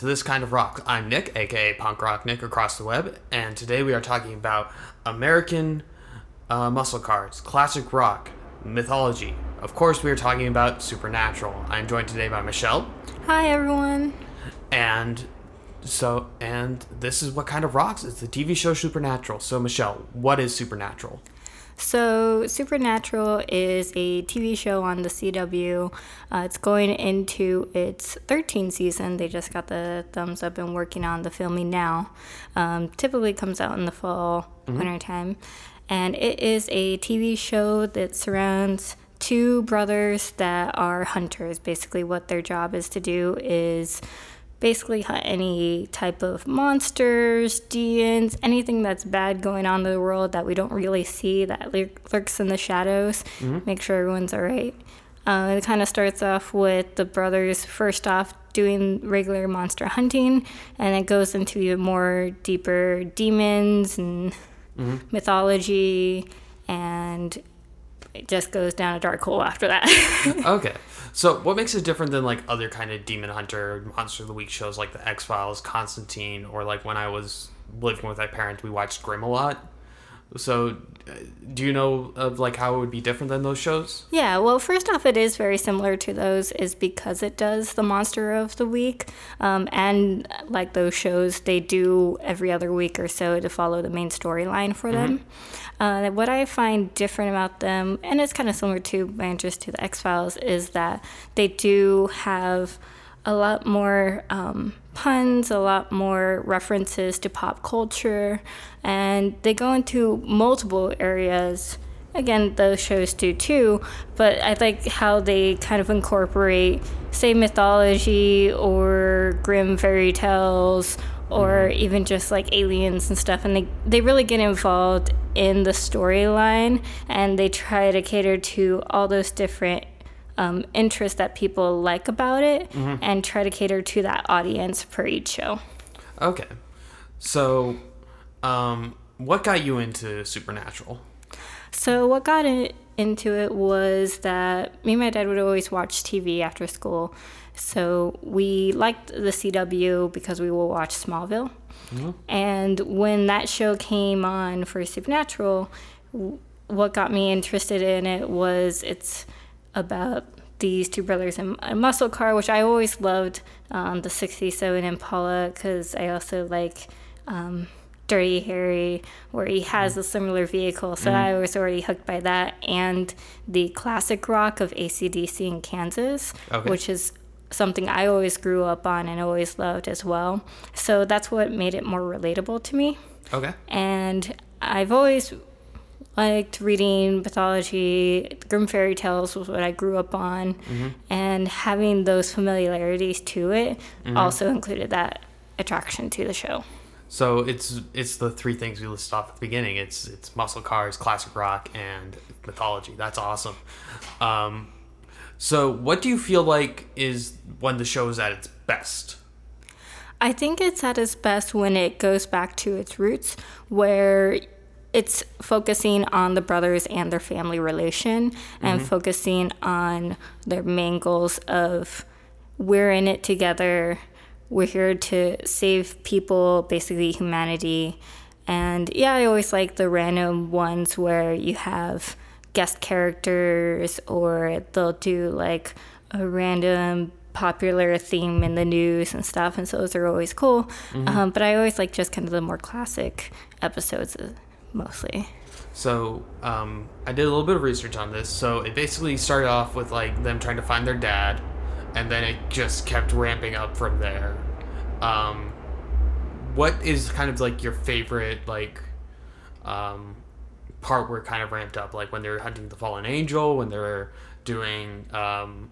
to This Kind of Rock. I'm Nick, aka Punk Rock Nick across the web, and today we are talking about American uh, muscle cars, classic rock, mythology. Of course, we are talking about supernatural. I'm joined today by Michelle, Hi, everyone. and so and this is what kind of rocks. It's the TV show Supernatural. So Michelle, what is Supernatural? So, Supernatural is a TV show on the CW. Uh, it's going into its 13th season. They just got the thumbs up and working on the filming now. Um, typically comes out in the fall, winter time. And it is a TV show that surrounds two brothers that are hunters. Basically, what their job is to do is basically hunt any type of monsters, demons, anything that's bad going on in the world that we don't really see that lur- lurks in the shadows. Make sure everyone's all right. Uh, it kind of starts off with the brothers first off doing regular monster hunting, and it goes into more deeper demons and mythology, and it just goes down a dark hole after that. Okay. So, what makes it different than like other kind of demon hunter, monster of the week shows like the X Files, Constantine, or like when I was living with my parents, we watched Grimm a lot. So, uh, do you know of like how it would be different than those shows? Yeah, well, first off, it is very similar to those, is because it does the monster of the week, um, and like those shows, they do every other week or so to follow the main storyline for them. Uh, what I find different about them, and it's kind of similar to my interest to the X Files, is that they do have a lot more um, puns, a lot more references to pop culture, and they go into multiple areas. Again, those shows do too, but I like how they kind of incorporate, say, mythology or grim fairy tales or even just like aliens and stuff and they, they really get involved in the storyline and they try to cater to all those different um, interests that people like about it and try to cater to that audience per each show. Okay. So, um, what got you into Supernatural? So what got it, into it was that me and my dad would always watch TV after school. So we liked the CW because we will watch Smallville. And when that show came on for Supernatural, w- what got me interested in it was it's about these two brothers in a muscle car, which I always loved um, the 67 Impala because I also like um, Dirty Harry, where he has a similar vehicle. So I was already hooked by that. And the classic rock of ACDC in Kansas, Okay. which is something I always grew up on and always loved as well. So that's what made it more relatable to me. Okay. And I've always liked reading mythology. Grimm fairy tales was what I grew up on. And having those familiarities to it also included that attraction to the show. So it's it's the three things we listed off at the beginning. It's it's muscle cars, classic rock, and mythology. That's awesome. Um, so what do you feel like is when the show is at its best? I think it's at its best when it goes back to its roots, where it's focusing on the brothers and their family relation and focusing on their main goals of we're in it together, we're here to save people, basically humanity. And yeah, I always like the random ones where you have guest characters or they'll do like a random popular theme in the news and stuff and so those are always cool. Um, but i always like just kind of the more classic episodes mostly So um, I did a little bit of research on this. So it basically started off with like them trying to find their dad, and then it just kept ramping up from there. Um, what is kind of like your favorite like um, part where it kind of ramped up? Like when they were hunting the fallen angel, when they were doing um,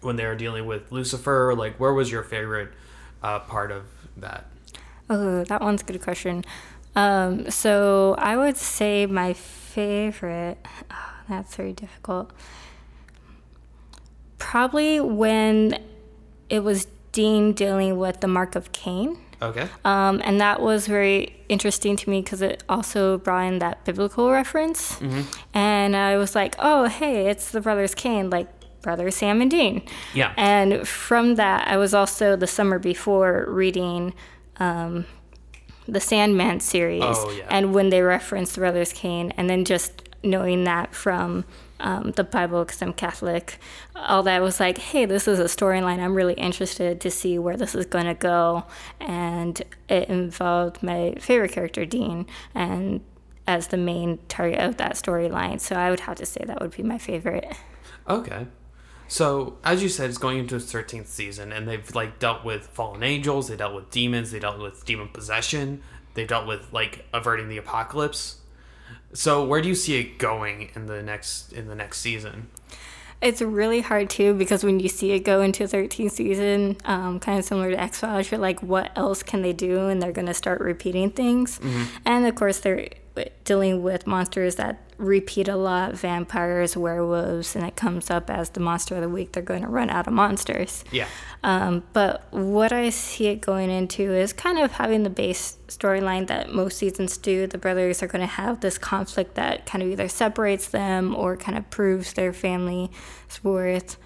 when they were dealing with Lucifer. Like where was your favorite uh, part of that? Oh, that one's a good question. Um, so I would say my favorite. Oh, that's very difficult. Probably when it was Dean dealing with the mark of Cain. Okay. Um, and that was very interesting to me because it also brought in that biblical reference. And I was like, oh, hey, it's the brothers Cain. Like, brother Sam and Dean. Yeah. And from that, I was also the summer before reading um, the Sandman series. Oh, yeah. And when they referenced the Brothers Cain, and then just knowing that from um, the Bible, because I'm Catholic, all that was like, hey, this is a storyline. I'm really interested to see where this is going to go. And it involved my favorite character, Dean, and as the main target of that storyline. So I would have to say that would be my favorite. Okay. So, as you said, it's going into its 13th season, and they've, like, dealt with fallen angels, they dealt with demons, they dealt with demon possession, they dealt with, like, averting the apocalypse. So, where do you see it going in the next in the next season? It's really hard too because when you see it go into 13th season, um, kind of similar to X Files, you're like, what else can they do? And they're going to start repeating things. And of course, they're dealing with monsters that repeat a lot vampires, werewolves, and it comes up as the monster of the week. They're going to run out of monsters. Yeah. Um, but what I see it going into is kind of having the base storyline that most seasons do. The brothers are going to have this conflict that kind of either separates them or kind of proves their family's worth.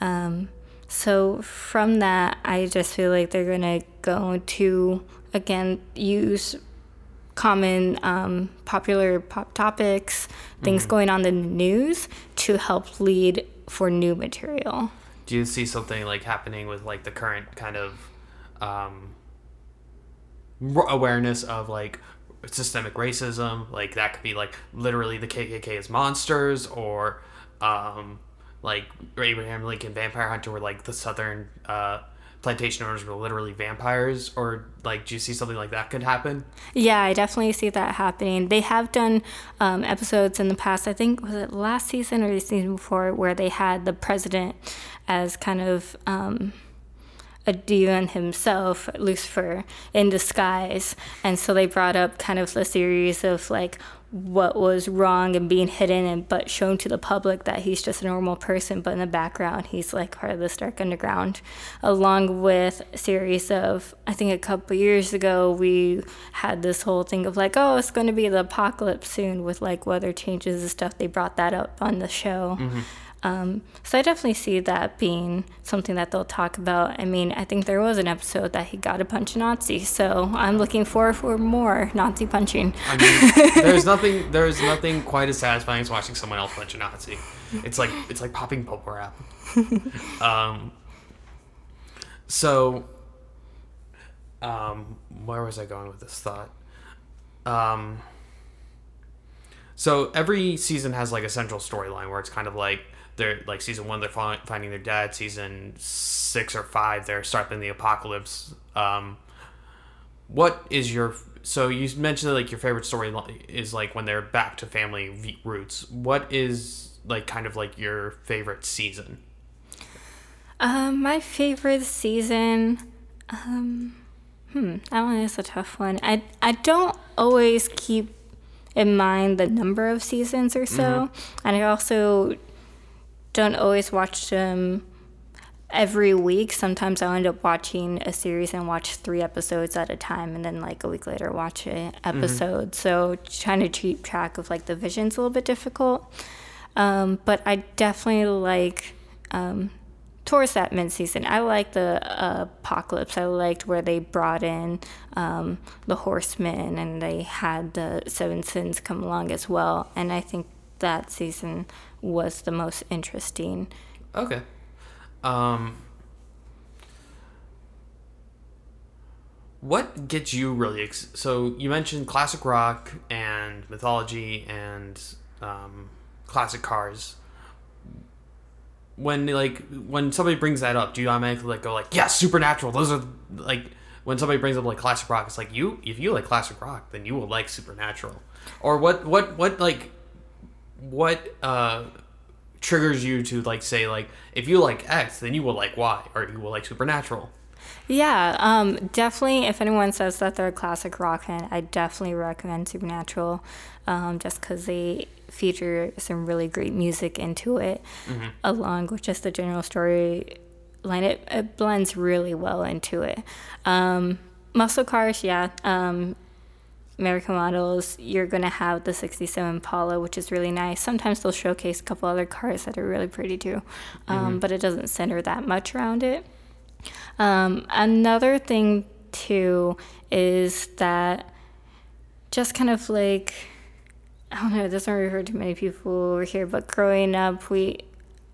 Um, so from that, I just feel like they're going to go to, again, use common um, popular pop topics, things going on in the news to help lead for new material. Do you see something like happening with like the current kind of um, r- awareness of like systemic racism? Like that could be like literally the KKK is monsters, or um, like Abraham Lincoln Vampire Hunter, where like the southern uh, plantation owners were literally vampires, or like do you see something like that could happen? Yeah, I definitely see that happening. They have done um, episodes in the past. I think was it last season or the season before, where they had the president as kind of um, a demon himself, Lucifer, in disguise, and so they brought up kind of the series of like what was wrong and being hidden and but shown to the public that he's just a normal person. But in the background he's like part of this dark underground. Along with a series of i think a couple years ago we had this whole thing of like oh it's going to be the apocalypse soon with like weather changes and stuff. They brought that up on the show mm-hmm. Um, so I definitely see that being something that they'll talk about. I mean, I think there was an episode that he got to punch a Nazi, so I'm looking forward for more Nazi punching. I mean, there's nothing there's nothing quite as satisfying as watching someone else punch a Nazi. It's like it's like popping bubble wrap. um, so, um, where was I going with this thought? Um, so every season has like a central storyline where it's kind of like they're like season one they're fi- finding their dad, season six or five they're starting the apocalypse. Um, what is your so you mentioned that like your favorite story is like when they're back to family roots. What is like kind of like your favorite season? Um, my favorite season, um, hmm, that one is a tough one. I I don't always keep in mind the number of seasons or so, and I also don't always watch them every week. Sometimes I'll end up watching a series and watch three episodes at a time, and then like a week later watch an episode. So trying to keep track of like the vision's a little bit difficult. Um, but I definitely like um, towards that mid season. I like the uh, apocalypse. I liked where they brought in um, the horsemen and they had the seven sins come along as well. And I think that season was the most interesting. Okay. Um, what gets you really ex- so you mentioned classic rock and mythology and um, classic cars when like when somebody brings that up do you automatically like go like yeah supernatural those are like when somebody brings up like classic rock it's like you if you like classic rock then you will like supernatural or what what what like what uh triggers you to like say like if you like X, then you will like Y, or you will like Supernatural. Yeah, um, definitely. If anyone says that they're a classic rock fan, I definitely recommend Supernatural, um, just because they feature some really great music into it, along with just the general story line. It, it blends really well into it. Um, muscle cars, yeah. Um, American models, you're going to have the 67 Impala, which is really nice. Sometimes they'll showcase a couple other cars that are really pretty too, um, but it doesn't center that much around it. Um, another thing too is that just kind of like I don't know, it doesn't refer to many people over here, but growing up, we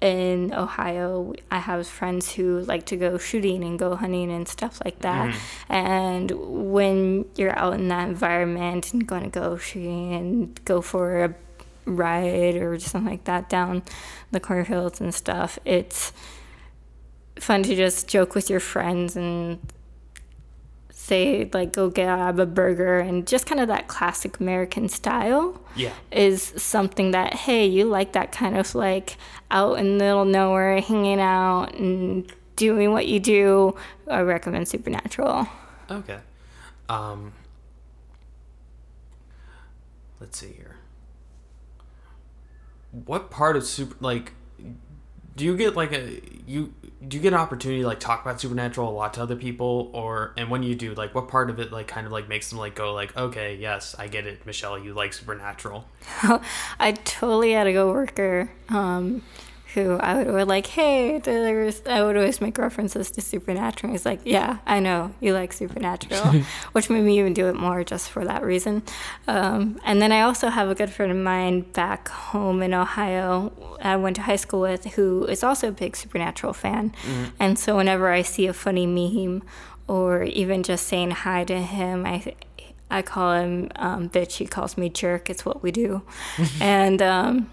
in Ohio, I have friends who like to go shooting and go hunting and stuff like that. Mm-hmm. And when you're out in that environment and going to go shooting and go for a ride or something like that down the cornfields and stuff, it's fun to just joke with your friends and say like go grab a burger and just kind of that classic American style Yeah. is something that hey you like that kind of like out in the middle of nowhere hanging out and doing what you do I recommend Supernatural. Okay. Um, let's see here. What part of super like do you get like a you do you get an opportunity to like talk about supernatural a lot to other people? Or and when you do like what part of it like kind of like makes them like go like okay yes I get it Michelle you like supernatural. I totally had a coworker um, who I would, would like, hey, there's, I would always make references to Supernatural. He's like, yeah, I know you like Supernatural, which made me even do it more just for that reason. Um, and then I also have a good friend of mine back home in Ohio. I went to high school with who is also a big Supernatural fan, and so whenever I see a funny meme or even just saying hi to him, I I call him um, bitch. He calls me jerk. It's what we do, and um,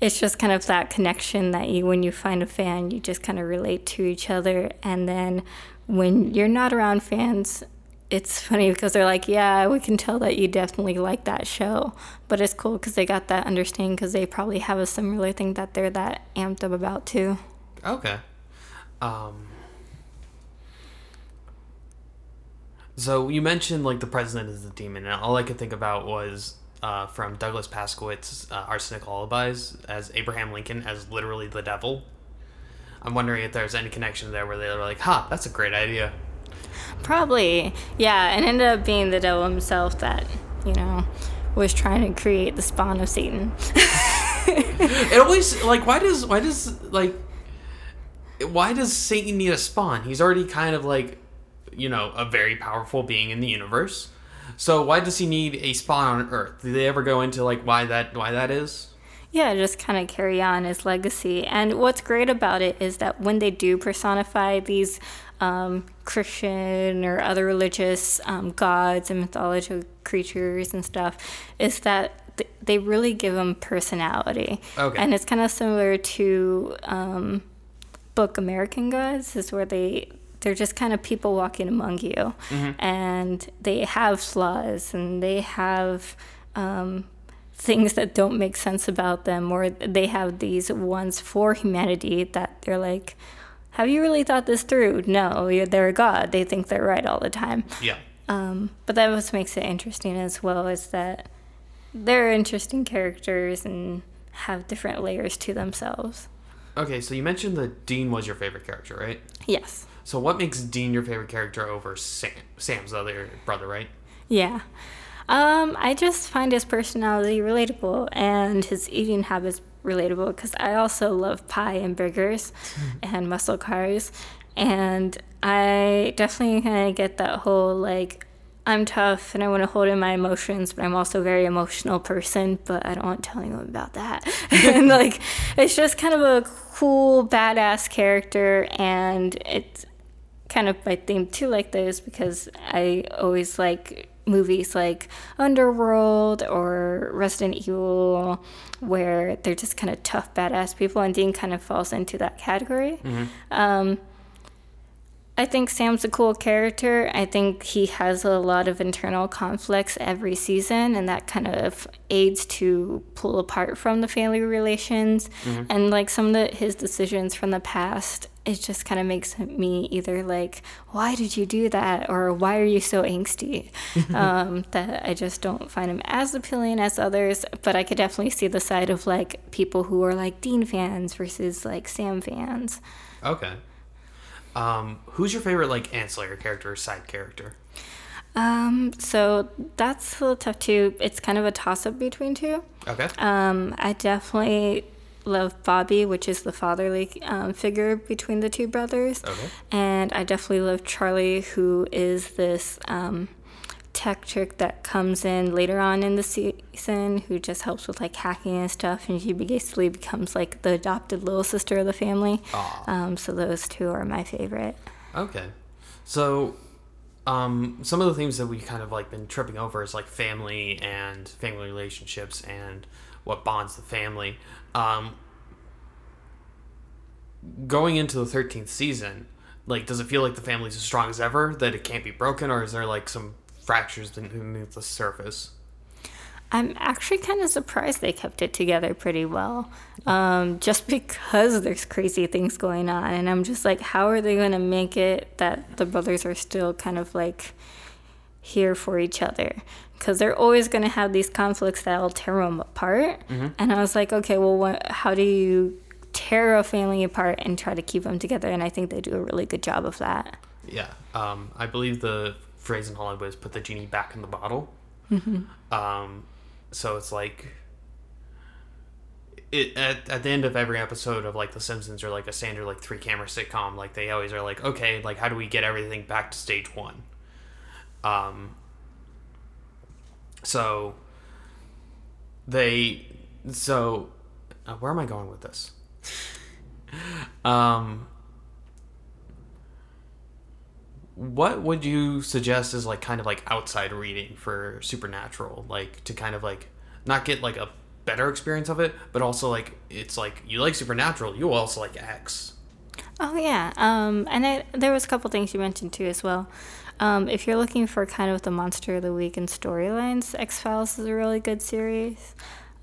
it's just kind of that connection that you, when you find a fan, you just kind of relate to each other. And then when you're not around fans, it's funny because they're like, yeah, we can tell that you definitely like that show. But it's cool because they got that understanding because they probably have a similar thing that they're that amped up about too. Okay. Um. So you mentioned like the president is the demon, and all I could think about was uh, from Douglas Paszkiewicz' uh, Arsenic Lullabies as Abraham Lincoln as literally the devil. I'm wondering if there's any connection there where they were like, "Ha, that's a great idea." Probably, yeah, and ended up being the devil himself that, you know, was trying to create the spawn of Satan. It always like why does why does like why does Satan need a spawn? He's already kind of like you know a very powerful being in the universe. So why does he need a spot on Earth? Do they ever go into like why that why that is? Yeah, just kind of carry on his legacy. And what's great about it is that when they do personify these um, Christian or other religious um, gods and mythological creatures and stuff, is that th- they really give them personality. Okay. And it's kind of similar to um, book American Gods, is where they they're just kind of people walking among you, and they have flaws and they have um, things that don't make sense about them, or they have these ones for humanity that they're like, "Have you really thought this through?" No, you're, they're a god. They think they're right all the time. Yeah. Um, but that what makes it interesting as well is that they're interesting characters and have different layers to themselves. Okay, so you mentioned that Dean was your favorite character, right? Yes. So what makes Dean your favorite character over Sam? Sam's other brother, right? Yeah. Um, I just find his personality relatable and his eating habits relatable because I also love pie and burgers and muscle cars. And I definitely kind of get that whole like, I'm tough and I want to hold in my emotions, but I'm also a very emotional person, but I don't want to tell anyone about that. and like, it's just kind of a cool, badass character, and it's kind of my theme too like those because I always like movies like Underworld or Resident Evil where they're just kind of tough badass people and Dean kind of falls into that category. Um, I think Sam's a cool character. I think he has a lot of internal conflicts every season, and that kind of aids to pull apart from the family relations. And like some of the, his decisions from the past, it just kind of makes me either like, why did you do that? Or why are you so angsty? um, that I just don't find him as appealing as others. But I could definitely see the side of like people who are like Dean fans versus like Sam fans. Okay. Um, who's your favorite like ancillary character or side character? Um, so that's a little tough too. It's kind of a toss up between two. Okay. Um, I definitely love Bobby, which is the fatherly um, figure between the two brothers. Okay. And I definitely love Charlie, who is this um, tech chick that comes in later on in the season, who just helps with like hacking and stuff, and she basically becomes like the adopted little sister of the family. Um, so those two are my favorite. Okay. So, um, some of the themes that we kind of like been tripping over is like family and family relationships and what bonds the family. Um, going into the 13th season, like, does it feel like the family's as strong as ever, that it can't be broken, or is there like some fractures beneath the surface? I'm actually kind of surprised they kept it together pretty well, um, just because there's crazy things going on, and I'm just like, how are they going to make it that the brothers are still kind of like here for each other? Because they're always going to have these conflicts that'll tear them apart, and I was like, okay, well, what, how do you tear a family apart and try to keep them together? And I think they do a really good job of that. Yeah. Um, I believe the phrase in Hollywood is put the genie back in the bottle. Um, so it's like it at, at the end of every episode of like The Simpsons or like a standard like three camera sitcom, like they always are like, okay, like how do we get everything back to stage one? Um, so they so uh, where am I going with this? um, what would you suggest is like kind of like outside reading for supernatural like to kind of like not get like a better experience of it but also like it's like you like supernatural you also like x Oh yeah, um, and I, there was a couple things you mentioned too as well. Um, if you're looking for kind of the monster of the week and storylines, X Files is a really good series,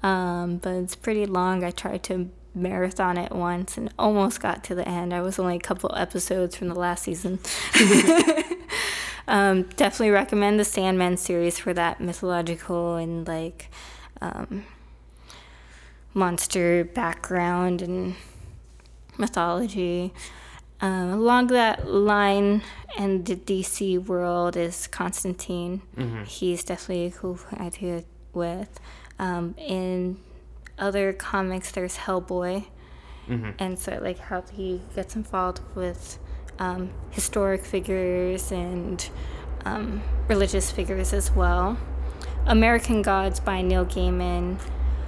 um, but it's pretty long. I tried to marathon it once and almost got to the end. I was only a couple episodes from the last season. um, definitely recommend the Sandman series for that mythological and like um, monster background and mythology. Um, along that line and the DC world is Constantine. He's definitely a who I do with. Um, in other comics, there's Hellboy, and so like how he gets involved with um, historic figures and um, religious figures as well. American Gods by Neil Gaiman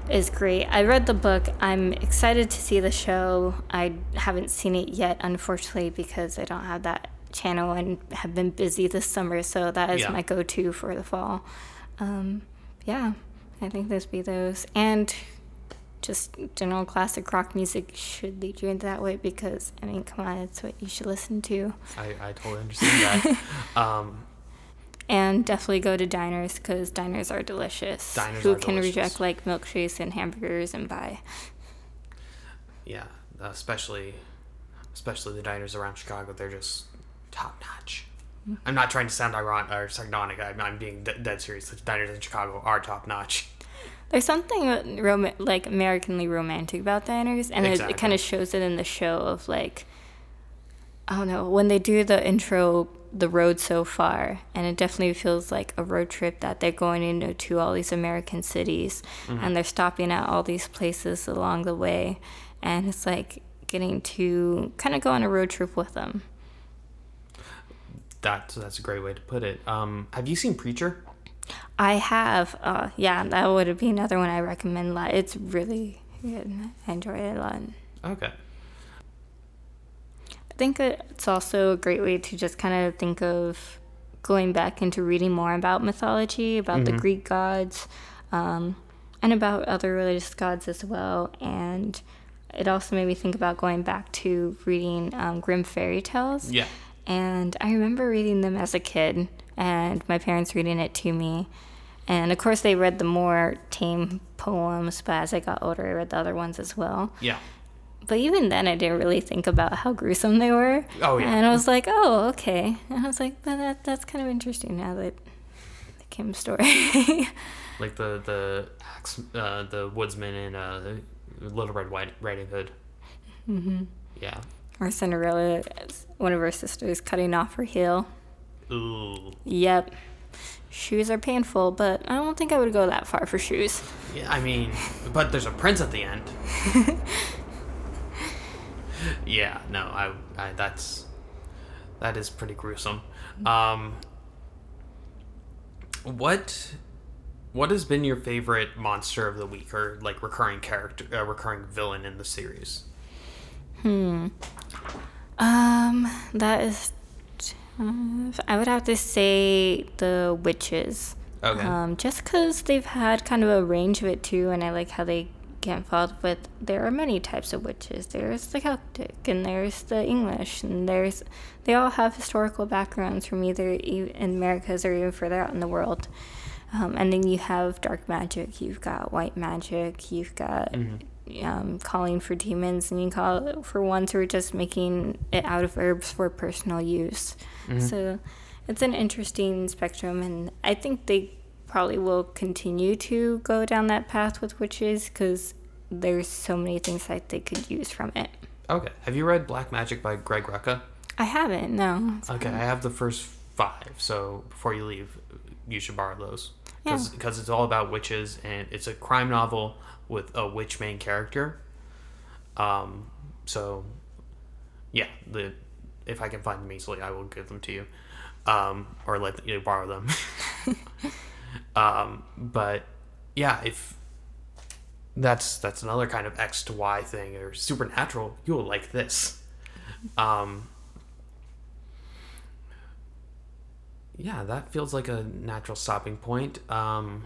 is great. I read the book. I'm excited to see the show. I haven't seen it yet, unfortunately, because I don't have that channel and have been busy this summer. So that is Yeah. my go-to for the fall. Um, yeah, I think those be those, and just general classic rock music should lead you into that way because I mean, come on, it's what you should listen to. i, I totally understand that um, And definitely go to diners because diners are delicious. Diners Who are can delicious. reject like milkshakes and hamburgers and buy? yeah especially especially the diners around chicago they're just top notch mm-hmm. i'm not trying to sound ironic or sardonic i'm, I'm being de- dead serious the diners in chicago are top notch There's something rom- like Americanly romantic about diners, and it, it kind of shows it in the show of like, I don't know, when they do the intro, the road so far, and it definitely feels like a road trip that they're going into to all these American cities, and they're stopping at all these places along the way, and it's like getting to kind of go on a road trip with them. that that's a great way to put it um, have you seen preacher I have, uh, yeah, that would be another one I recommend. a lot. It's really good. I enjoy it a lot. okay I think it's also a great way to just kind of think of going back into reading more about mythology, about the Greek gods, um, and about other religious gods as well. And it also made me think about going back to reading um, Grimm fairy tales. yeah And I remember reading them as a kid, and my parents reading it to me. And of course, they read the more tame poems, but as I got older, I read the other ones as well. yeah But even then, I didn't really think about how gruesome they were. Oh, yeah. And I was like, oh, okay. And I was like, but that, that's kind of interesting now that it became a story. like the the axe, uh, the woodsman in uh, Little Red White Riding Hood. Mm-hmm. Yeah. or Cinderella, one of her sisters cutting off her heel. Ooh. Yep. Shoes are painful, but I don't think I would go that far for shoes. Yeah, I mean, but there's a prince at the end. yeah, no, I, I that's that is pretty gruesome. Um, what what has been your favorite monster of the week or like recurring character, uh, recurring villain in the series? Hmm. Um, that is. I would have to say the witches. Okay. Um, just because they've had kind of a range of it too, and I like how they get involved with. There are many types of witches. There's the Celtic, and there's the English, and there's. They all have historical backgrounds from either in Americas or even further out in the world. Um, and then you have dark magic. You've got white magic. You've got um, calling for demons, and you call it for ones who are just making it out of herbs for personal use. So it's an interesting spectrum, and I think they probably will continue to go down that path with witches because there's so many things that they could use from it. Okay. Have you read Black Magick by Greg Rucka? I haven't, no. Okay, I have the first five, so before you leave, you should borrow those. Yeah. Because it's all about witches, and it's a crime novel with a witch main character. Um, so, yeah, the if I can find them easily, I will give them to you, um, or let you borrow them. um, but yeah, if that's that's another kind of X to Y thing or supernatural, you will like this. Um, yeah, that feels like a natural stopping point. Um,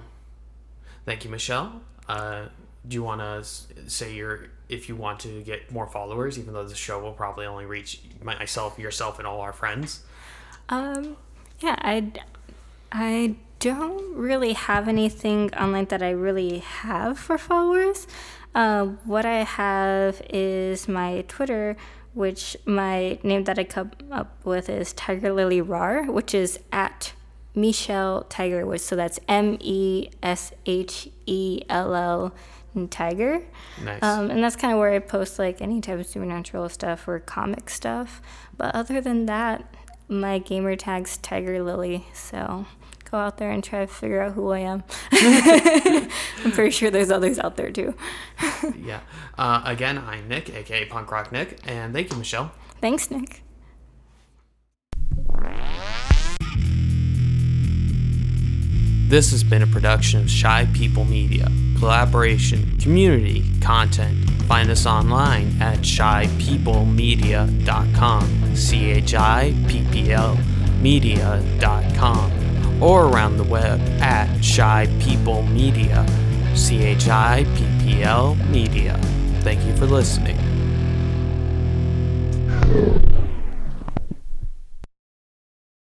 thank you, Michelle. Uh, do you want to say your if you want to get more followers, even though the show will probably only reach myself, yourself, and all our friends? Um, yeah, I, I don't really have anything online that I really have for followers. Uh, what I have is my Twitter, which my name that I come up with is Tiger Lily Rar, which is at Michelle Tiger, which so that's M E S H E L L Tiger. Nice. Um, and that's kind of where I post like any type of supernatural stuff or comic stuff. But other than that, my gamer tag's Tiger Lily. So go out there and try to figure out who I am. I'm pretty sure there's others out there too. yeah. Uh, again, I'm Nick, aka Punk Rock Nick, and thank you, Michelle. Thanks, Nick. This has been a production of Shy People Media. Collaboration, community, content. Find us online at shypeoplemedia.com, C H I P P L media.com, or around the web at shypeoplemedia, C H I P P L media. Thank you for listening.